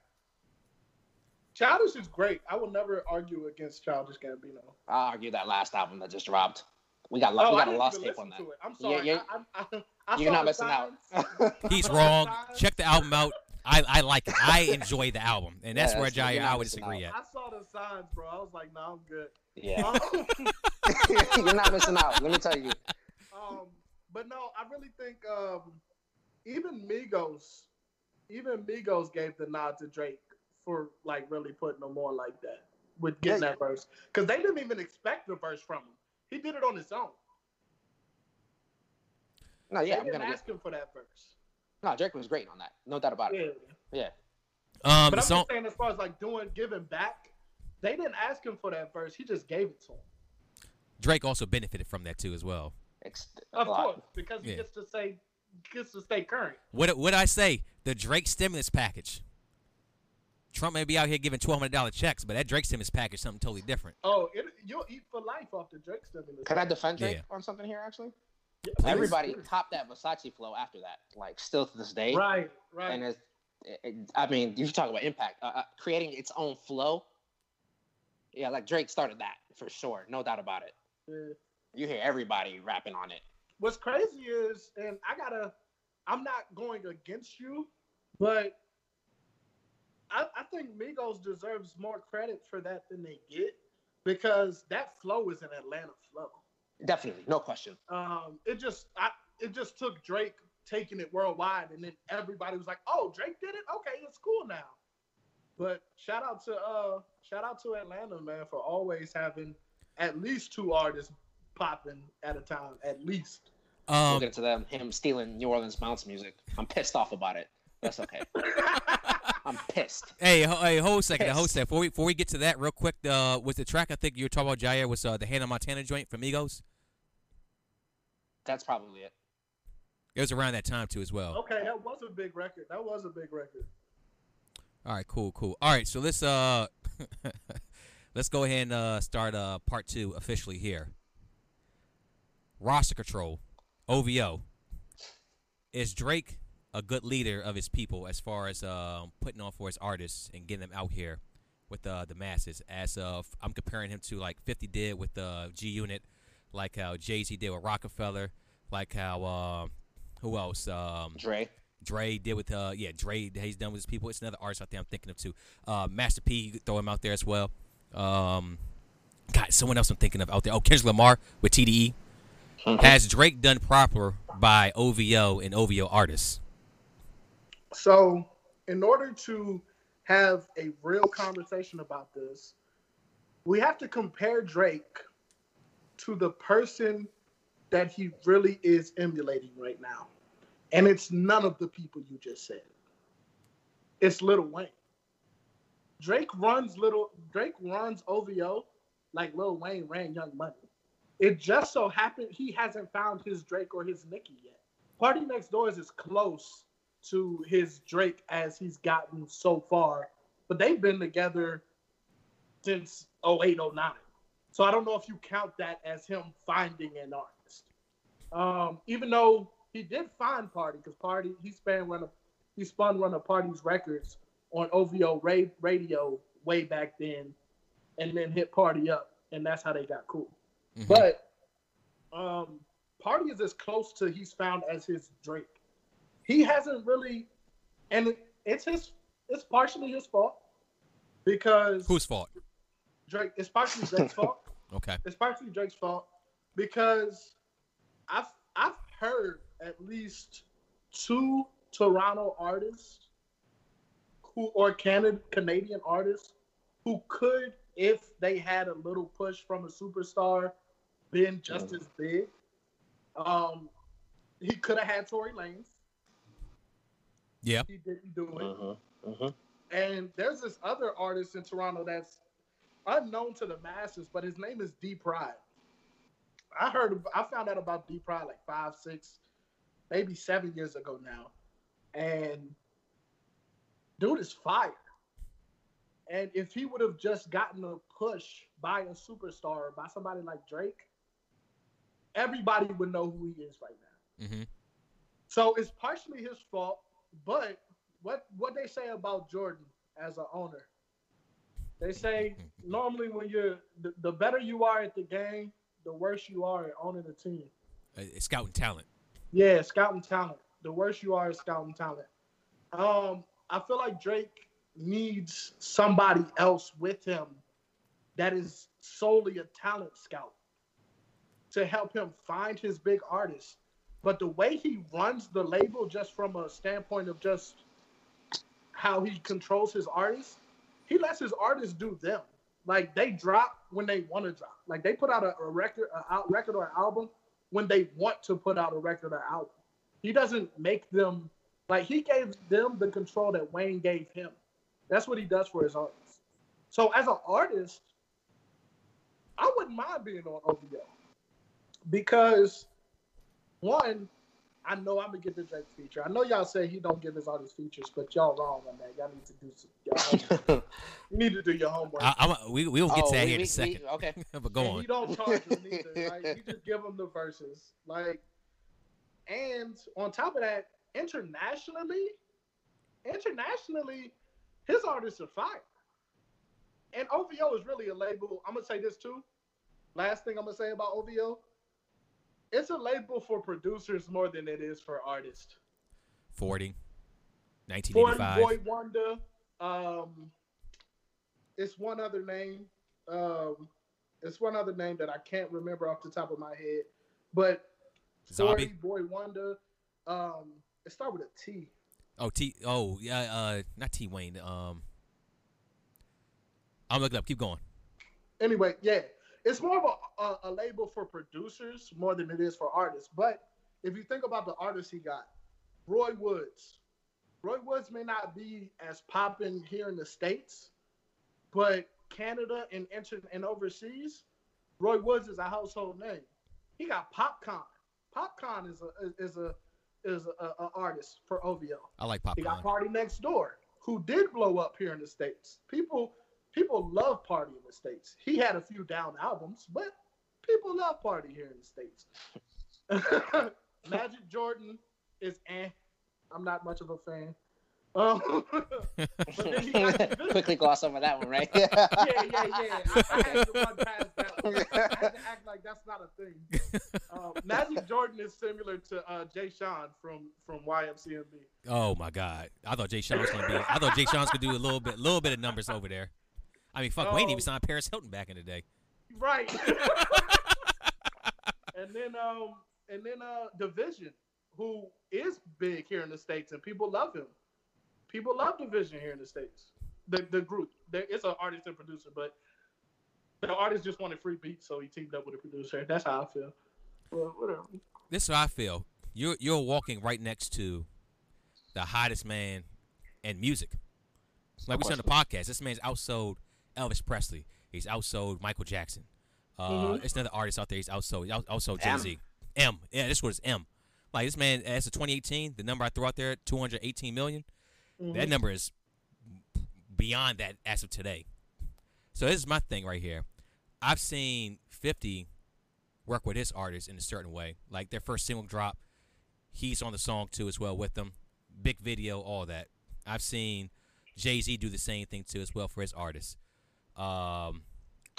Childish is great. I will never argue against Childish Gambino. I'll argue that last album that just dropped. We got lo- Oh, we got a lost tape on that. to it. I'm sorry. you're- I, I, I, I You're not the missing out. He's I saw the wrong. Check the album out. I, I like it. I enjoy the album, and that's Yeah, where that's- Jair you're I would disagree out. at. I saw the signs, bro. I was like, nah, I'm good. yeah, Um, you're not missing out. Let me tell you. Um, but no, I really think um, even Migos, even Migos gave the nod to Drake for like really putting him on like that with getting Yeah. that verse because they didn't even expect the verse from him. He did it on his own. No, yeah, they I'm didn't gonna. ask him for that verse. No, Drake was great on that. No doubt about it. Yeah, Yeah. Um, but the I'm song, just saying, as far as like doing giving back, they didn't ask him for that verse. He just gave it to him. Drake also benefited from that too as well. Ex- Of lot. course, because he Yeah. gets to say gets to stay current. What what I say? The Drake stimulus package. Trump may be out here giving twelve hundred dollar checks, but that Drake stimulus package is something totally different. Oh, it, you'll eat for life off the Drake stimulus. Can I defend Drake Yeah. on something here? Actually, Yeah, everybody please. topped that Versace flow after that. Like still to this day. Right, right. And it's, it, it- I mean, you talk about impact, uh, uh, creating its own flow. Yeah, like Drake started that for sure, no doubt about it. Yeah. You hear everybody rapping on it. What's crazy is, and I gotta, I'm not going against you, but I, I think Migos deserves more credit for that than they get because that flow is an Atlanta flow. Definitely, no question. Um, it just, I, it just took Drake taking it worldwide, and then everybody was like, "Oh, Drake did it. Okay, it's cool now." But shout out to, uh, shout out to Atlanta, man, for always having at least two artists popping at a time, at least. we'll Um, get into them. Him stealing New Orleans bounce music. I'm pissed off about it. That's okay. I'm pissed. hey, ho- hey, hold a second, hold a second. Before we before we get to that, real quick, uh, was the track I think you were talking about Jair was uh, the Hannah Montana joint from Migos? That's probably it. It was around that time too as well. Okay, that was a big record. That was a big record. All right, cool, cool. All right, so let's uh let's go ahead and uh start uh part two officially here. Roster control, OVO. Is Drake a good leader of his people as far as um putting on for his artists and getting them out here with uh, the masses? As of I'm comparing him to like 50 did with the G Unit, like how Jay Z did with Rockefeller, like how um who else um Dre. Dre did with uh yeah Dre he's done with his people. It's another artist out there I'm thinking of too. Uh, Master P you throw him out there as well. Um, God, someone else I'm thinking of out there. Oh, Kendrick Lamar with TDE. Has Drake done proper by OVO and OVO artists? So, in order to have a real conversation about this, we have to compare Drake to the person that he really is emulating right now. And it's none of the people you just said. It's Little Wayne. Drake runs little Drake runs OVO like Lil Wayne ran Young Money. It just so happened he hasn't found his Drake or his Nicki yet. Party Next Door is close to his Drake as he's gotten so far, but they've been together since 08, 09. So I don't know if you count that as him finding an artist. Um, even though he did find Party, because Party he spun one of he spun one of Party's records on OVO radio way back then, and then hit Party up, and that's how they got cool. Mm-hmm. But um, Party is as close to he's found as his Drake. He hasn't really, and it's his. It's partially his fault because whose fault? Drake. It's partially Drake's fault. Okay. It's partially Drake's fault because I've I've heard at least two Toronto artists who or Canada Canadian artists who could, if they had a little push from a superstar, been just as big. Um, he could have had Tory Lanez. Yeah, he didn't do it. Uh-huh, uh-huh. And there's this other artist in Toronto that's unknown to the masses, but his name is D Pride. I heard, I found out about D Pride like five, six, maybe seven years ago now, and dude is fire. And if he would have just gotten a push by a superstar, by somebody like Drake, everybody would know who he is right now. Mm-hmm. So it's partially his fault, but what what they say about Jordan as an owner, they say normally when you're the, the, better you are at the game, the worse you are at owning a team. Uh, scouting talent. Yeah, scouting talent. The worse you are at scouting talent. Um, I feel like Drake needs somebody else with him that is solely a talent scout to help him find his big artists. But the way he runs the label, just from a standpoint of just how he controls his artists, he lets his artists do them. Like they drop when they want to drop. Like they put out a, a record, a out record or an album when they want to put out a record or album. He doesn't make them like he gave them the control that Wayne gave him. That's what he does for his artists. So as an artist, I wouldn't mind being on OVO because one, I know I'm gonna get the Drake feature. I know y'all say he don't give us all these features, but y'all wrong on that. Y'all need to do some. you need to do your homework. I, we we will get oh, to that we, here in a second. We, okay, but go and on. You don't charge them either. Like, you just give them the verses. Like, and on top of that, internationally, internationally, his artists are fire. And OVO is really a label. I'm gonna say this too. Last thing I'm gonna say about OVO, it's a label for producers more than it is for artists. 40, 1985. Boy Wonder. Um, it's one other name. Um, it's one other name that I can't remember off the top of my head. But Zombie Boi-1da. Um, it start with a T. Oh T. Oh yeah. Uh, not T Wayne. Um, I'm looking up. Keep going. Anyway, yeah, it's more of a, a, a label for producers more than it is for artists. But if you think about the artists he got, Roy Woods. Roy Woods may not be as popping here in the states, but Canada and inter- and overseas, Roy Woods is a household name. He got Popcaan. Popcaan is a is a is a, a artist for OVO. I like Pop. He got Party Next Door, who did blow up here in the states. People people love Party in the states. He had a few down albums, but people love Party here in the states. Majid Jordan is eh. I'm not much of a fan. Um, Quickly gloss over that one, right? yeah, yeah, yeah. I, I had to run past that one. I had to act like that's not a thing. Um, Majid Jordan is similar to uh, Jay Sean from from YMCMB. Oh my God! I thought Jay Sean was gonna be. I thought Jay Sean's could do a little bit, little bit of numbers over there. I mean, fuck, Wayne even signed Paris Hilton back in the day. Right. and then, um, and then, uh, dvsn, who is big here in the states, and people love him people love dvsn here in the states. The the group, it's an artist and producer, but the artist just wanted free beats, so he teamed up with a producer. That's how I feel. Well, whatever. this is how I feel. You're you're walking right next to the hottest man in music. Like we said on the podcast, this man's outsold Elvis Presley. He's outsold Michael Jackson. Uh, Mhm. There's another artist out there. He's outsold. He's outsold Jay Z. M. Yeah, this was M. Like this man, as of 2018, the number I threw out there, 218 million. That Mhm. number is beyond that as of today. So this is my thing right here. I've seen 50 work with his artists in a certain way. Like their first single drop, he's on the song too as well with them. Big video, all that. I've seen Jay Z do the same thing too as well for his artists. Um,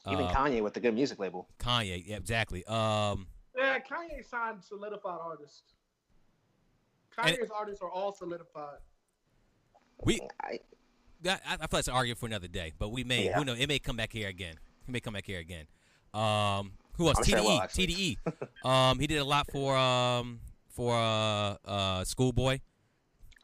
Even uh, Kanye with the good music label. Kanye, yeah, exactly. Um, Yeah, Kanye signed solidified artists. And- Kanye's artists are all solidified. we I, that, I, I feel that's an argument for another day, but we may Yeah. who knows it may come back here again. It may come back here again. Um, who else? I'm sure TDE. will, actually. TDE. um, he did a lot for um for uh uh Schoolboy,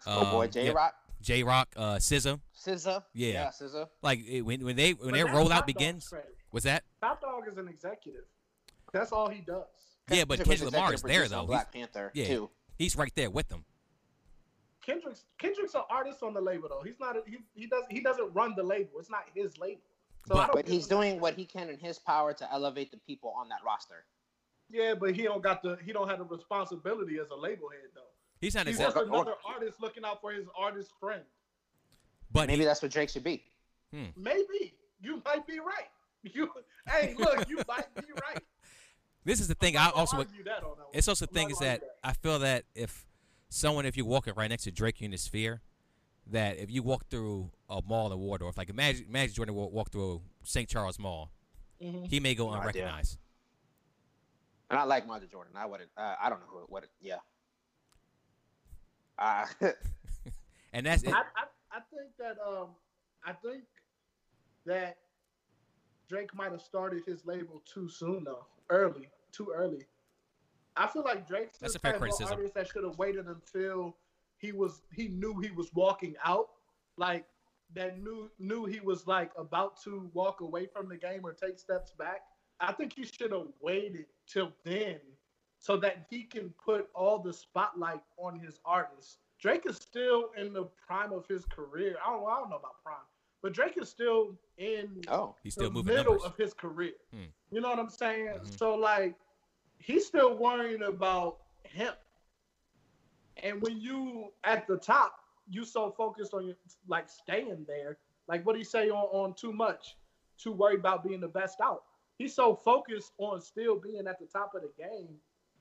oh boy, Um, J yeah. Rock, Jay Rock, uh SZA. SZA. Yeah. yeah SZA. Like it, when when they when But their rollout Top begins, credit. was that? Top Dog is an executive. That's all he does. Yeah, but Kendrick was Lamar is there though. Black Panther yeah. too. He's, he's right there with them. Kendrick's Kendrick's an artist on the label though. He's not. A, he he does he doesn't run the label. It's not his label. So But- But he's a- doing what he can in his power to elevate the people on that roster. Yeah, but he don't got the he don't have the responsibility as a label head though. He's not He's just another artist looking out for his artist friend. but Maybe he, that's what Drake should be. Maybe you might be right. You hey, look, you might be right. this is the thing. I'm I not gonna also argue that on that one. It's also the I'm thing is gonna that I feel that if someone, if you're walking right next to Drake in the sphere, that if you walk through a mall in Waldorf, like imagine, imagine Jordan walk, walk through St. Charles Mall, Mhm. he may go No idea. unrecognized. And I like Michael Jordan. I would. Uh, I don't know who. What? It, yeah. Uh, And that's it. I, I, I think that um I think that Drake might have started his label too soon though. Early. Too early. I feel like Drake's That's the a fair type criticism. artist that should have waited until he was he knew he was walking out. Like that knew knew he was like about to walk away from the game or take steps back. I think he should have waited till then so that he can put all the spotlight on his artists. Drake is still in the prime of his career. I don't, I don't know about prime, but Drake is still in oh, He's still the moving middle numbers. of his career. Hmm. You know what I'm saying? Mhm. So like, he's still worrying about him. And when you at the top, you so focused on your, like staying there. Like what do you say on, on too much? Too worried about being the best out. He's so focused on still being at the top of the game.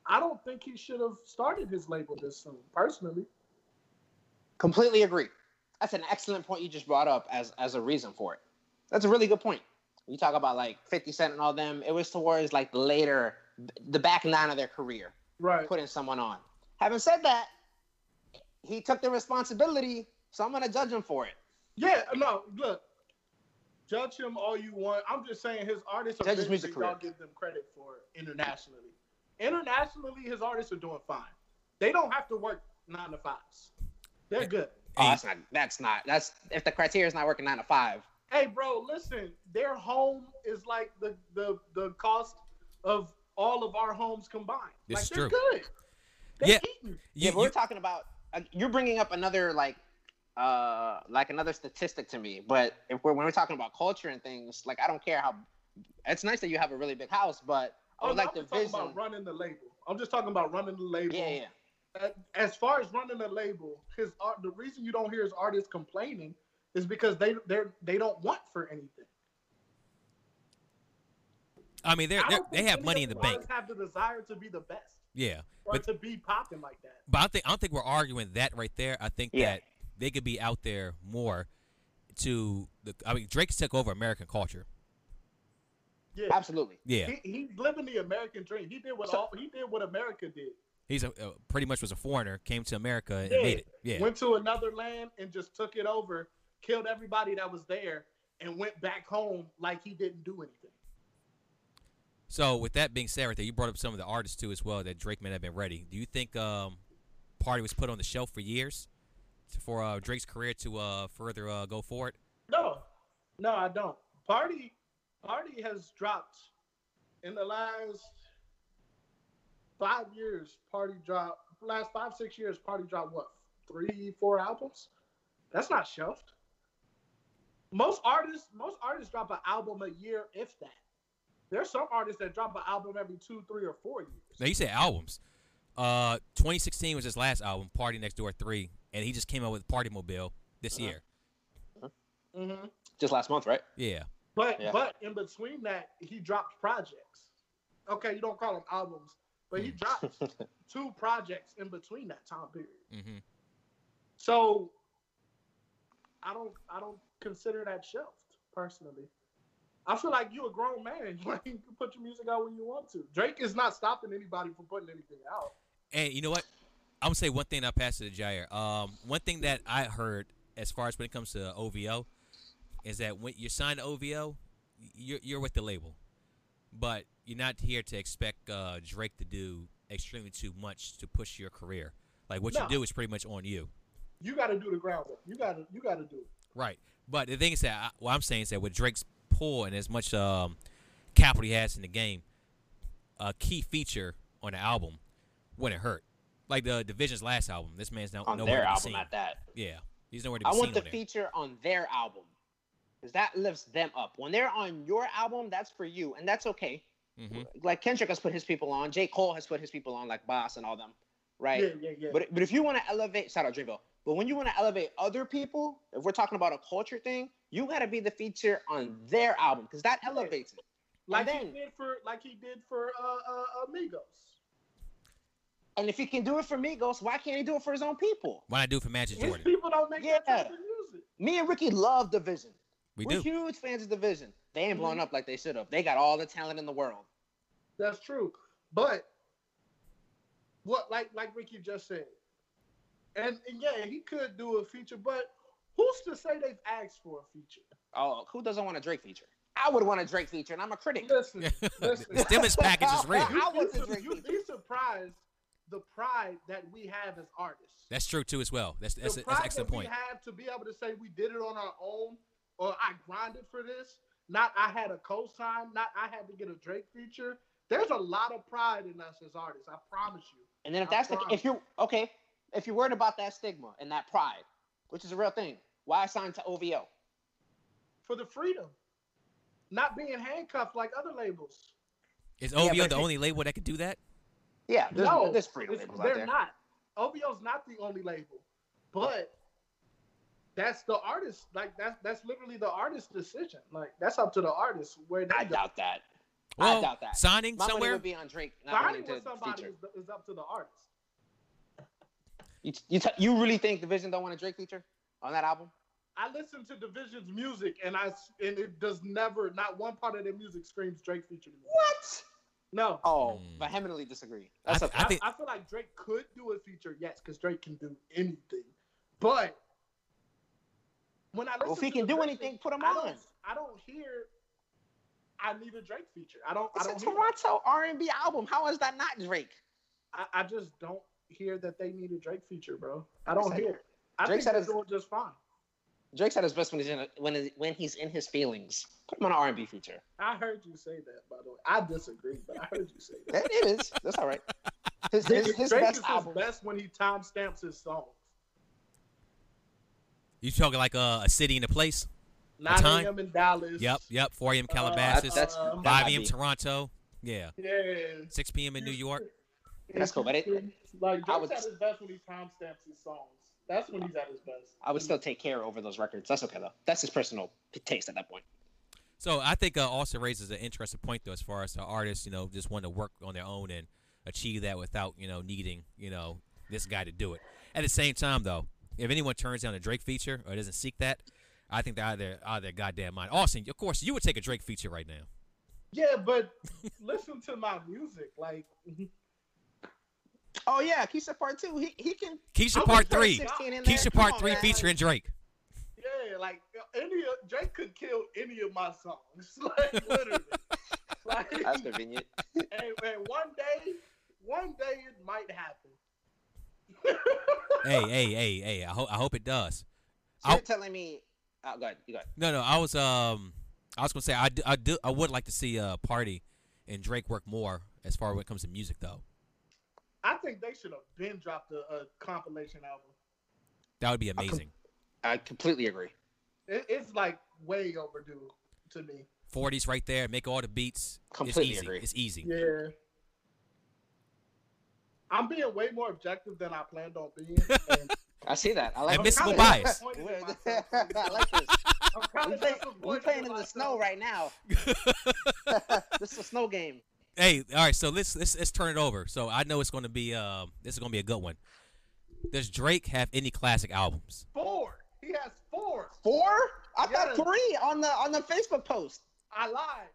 I don't think he should have started his label this soon, personally. completely agree. That's an excellent point you just brought up as as a reason for it. That's a really good point. We talk about like 50 Cent and all them. It was towards like the later, the back nine of their career, Right. putting someone on. Having said that, he took the responsibility, so I'm gonna judge him for it. Yeah, no, look. Judge him all you want. I'm just saying his artists are Judge his music y'all give them credit for internationally. Internationally, his artists are doing fine. They don't have to work nine to fives. They're good. Oh, that's not. That's not. That's if the criteria is not working nine to five. Hey, bro, listen. Their home is like the the the cost of all of our homes combined. This like is they're good. They're Yeah. eating. Yeah, You, but we're you, talking about. Uh, you're bringing up another like, uh, like another statistic to me. But if we're when we're talking about culture and things, like I don't care how. It's nice that you have a really big house, but I Oh, no, like I'm the just talking vision. about running the label. I'm just talking about running the label. Yeah, yeah. Uh, as far as running the label, his art. The reason you don't hear his artists complaining is because they they they don't want for anything. I mean, they're, I they're, they have money in the bank. Have the desire to be the best Yeah, or but to be popping like that. but I don't think I don't think we're arguing that right there. I think Yeah. that they could be out there more. To the, I mean, Drake took over American culture. Yeah, Absolutely. Yeah, he, he's living the American dream. He did what So- all he did what America did. he's a, uh, pretty much was a foreigner, came to America and Yeah. made it. Yeah, Went to another land and just took it over, killed everybody that was there, and went back home like he didn't do anything. So with that being said, right there, you brought up some of the artists too as well that Drake may have been ready. Do you think um, Party was put on the shelf for years for uh, Drake's career to uh, further uh, go forward? No, no, I don't. Party, party has dropped in the last five years, Party dropped. Last five six years, Party dropped what three four albums. That's not shelved. Most artists, most artists drop an album a year, if that. There's some artists that drop an album every two, three, or four years. Now you said albums. Uh, 2016 was his last album, Party Next Door Three, and he just came out with Party Mobile this Uh-huh. year. Mm-hmm. Just last month, right? Yeah. But Yeah. but in between that, he dropped projects. Okay, you don't call them albums, but he Mm. dropped two projects in between that time period. hmm So I don't I don't consider that shelved personally. I feel like you're a grown man. Like you can put your music out when you want to. Drake is not stopping anybody from putting anything out. And you know what? I'm gonna say one thing. I'll pass it to Jair. Um, one thing that I heard as far as when it comes to OVO is that when you're signed to OVO, you're you're with the label, but you're not here to expect uh, Drake to do extremely too much to push your career. Like what No. you do is pretty much on you. You got to do the groundwork. You got to you got to do it. Right. But the thing is that I, what I'm saying is that with Drake's pull and as much um, capital he has in the game, a key feature on the album wouldn't hurt. Like the dvsn's last album, this man's now On nowhere their to be album seen. at that. Yeah, he's nowhere to be seen. I seen want the on there. feature on their album. Because that lifts them up. When they're on your album, that's for you. And that's okay. hmm Like Kendrick has put his people on. J. Cole has put his people on, like Bas and all them. Right? Yeah, yeah, yeah. But but if you want to elevate, shout out Dreamville. But when you want to elevate other people, if we're talking about a culture thing, you got to be the feature on their album because that elevates it. like and he did for like he did for uh, uh Amigos. And if he can do it for Migos, why can't he do it for his own people? Why not do it for Majid His Jordan? people don't make that Yeah. type of music. Me and Ricky love dvsn. We We're do. huge fans of the dvsn. They ain't blown Mhm. up like they should have. They got all the talent in the world. That's true. But what like like Ricky just said. And, and yeah, he could do a feature, but who's to say they've asked for a feature? Oh, who doesn't want a Drake feature? I would want a Drake feature, and I'm a critic. Listen, listen. the stimulus package is real. I You, want the you, Drake you'd feature. be surprised the pride that we have as artists. That's true too as well. That's that's, the a, that's an pride excellent that point. we have to be able to say we did it on our own, or I grinded for this. Not I had a co-sign. Not I had to get a Drake feature. There's a lot of pride in us as artists. I promise you. And then if I that's the if you're okay, if you're worried about that stigma and that pride, which is a real thing, why sign to OVO? For the freedom, not being handcuffed like other labels. Is OVO but the only label that could do that? Yeah, there's, no, there's freedom labels out there. they're not. OVO's not the only label, but that's the artist. Like that's that's literally the artist's decision. Like that's up to the artist where they I go. doubt that. Well, I doubt that. signing My money somewhere. would be on Drake, not Signing with somebody is, is up to the artist. You, you, t- you really think dvsn don't want a Drake feature on that album? I listen to dvsn's music, and I s- and it does never, not one part of their music screams Drake feature. What? No, Oh, Hmm. vehemently disagree. I th- okay. I think- I, feel like Drake could do a feature, yes, because Drake can do anything. But when I listen, Well, if he can do anything, put him I on. don't, I don't hear. I need a Drake feature. I don't. It's I a don't. Hear, Toronto R&B album. How is that not Drake? I, I just don't hear that they need a Drake feature, bro. I don't hear. it. I Drake's think they're his- doing just fine. Drake's at his best when he's in a, when when he's in his feelings. Put him on an R&B feature. I heard you say that, by the way. I disagree, but I heard you say that. It is. That's all right. His his, his Drake best is album. his best when he timestamps his songs. You talking like uh, a city and a place? 9 time? a.m. in Dallas. Yep, yep. 4 a.m. Uh, Calabasas, that's- uh, that 5 might a.m. be. Toronto. Yeah, Yeah. 6 p.m. in New York. That's cool, but it- like I Drake's would- at his best when he timestamps his songs. That's when he's at his best. I would still take care over those records. That's okay though. That's his personal taste at that point. So I think uh, also raises an interesting point though, as far as the artists, you know, just want to work on their own and achieve that without, you know, needing, you know, this guy to do it. At the same time, though, if anyone turns down a Drake feature or doesn't seek that, I think they're out of their, out of their goddamn mind. Austin, of course, you would take a Drake feature right now. Yeah, but listen to my music. Like, Oh yeah, Keisha Part Two. He he can. Keisha I'm Part 3. 16 there. Keisha Come Part on, 3 man. featuring Drake. yeah, like any of, Drake could kill any of my songs. Like literally. like, That's convenient. and, and one day, one day it might happen. Hey, hey, hey, hey, I, ho- I hope it does. So you're I'll- telling me? Oh, go ahead. You go ahead. No, no, I was um, I was gonna say I do, I do I would like to see uh Party and Drake work more as far when it comes to music though. I think they should have been dropped a, a compilation album. That would be amazing. I completely agree. It, it's like way overdue to me. 40s right there. Make all the beats. Completely it's easy. agree. It's easy. Yeah. I'm being way more objective than I planned on being. And I see that. I like Admissible it. bias. disappointed in We're- myself. I like this. I'm We kinda play, we disappointed playing in the snow right now. this is a snow game. Hey, all right. So let's let's let's turn it over. So I know it's going to be um this is going to be a good one. Does Drake have any classic albums? Four. He has four. Four? I Yes. thought three on the on the Facebook post. I lied.